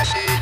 message.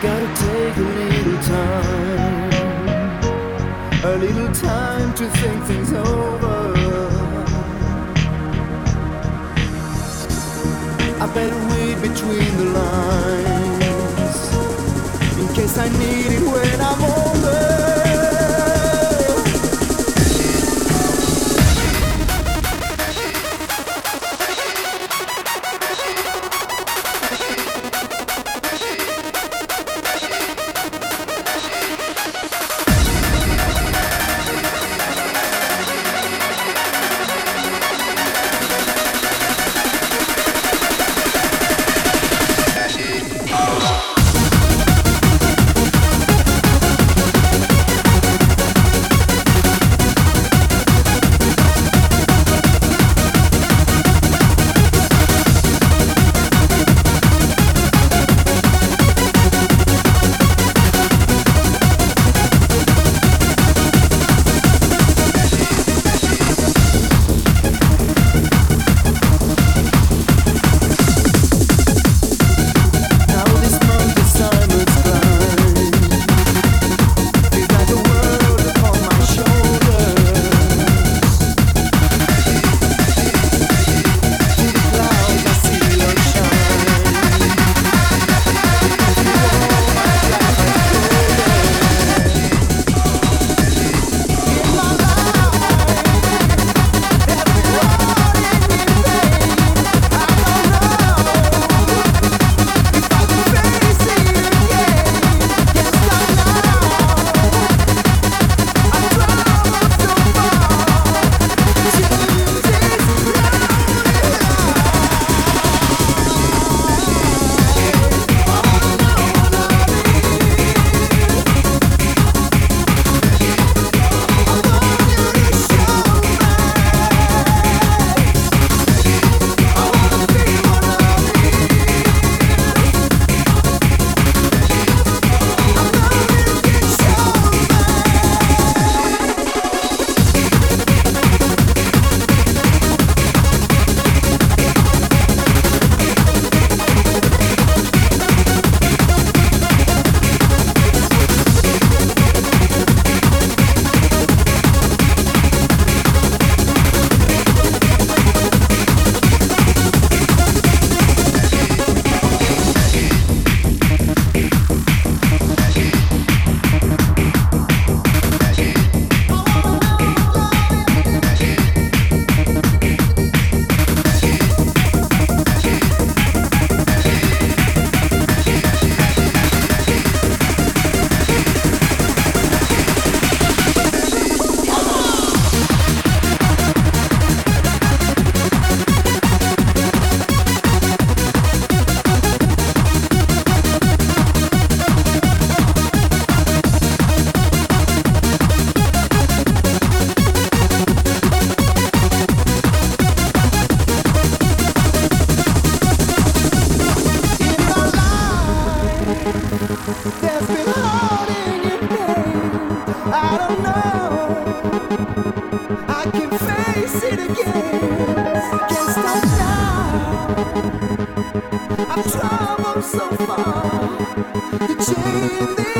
gotta take a little time, a little time to think things over. I better read between the lines in case I need it when I'm older. 相信你。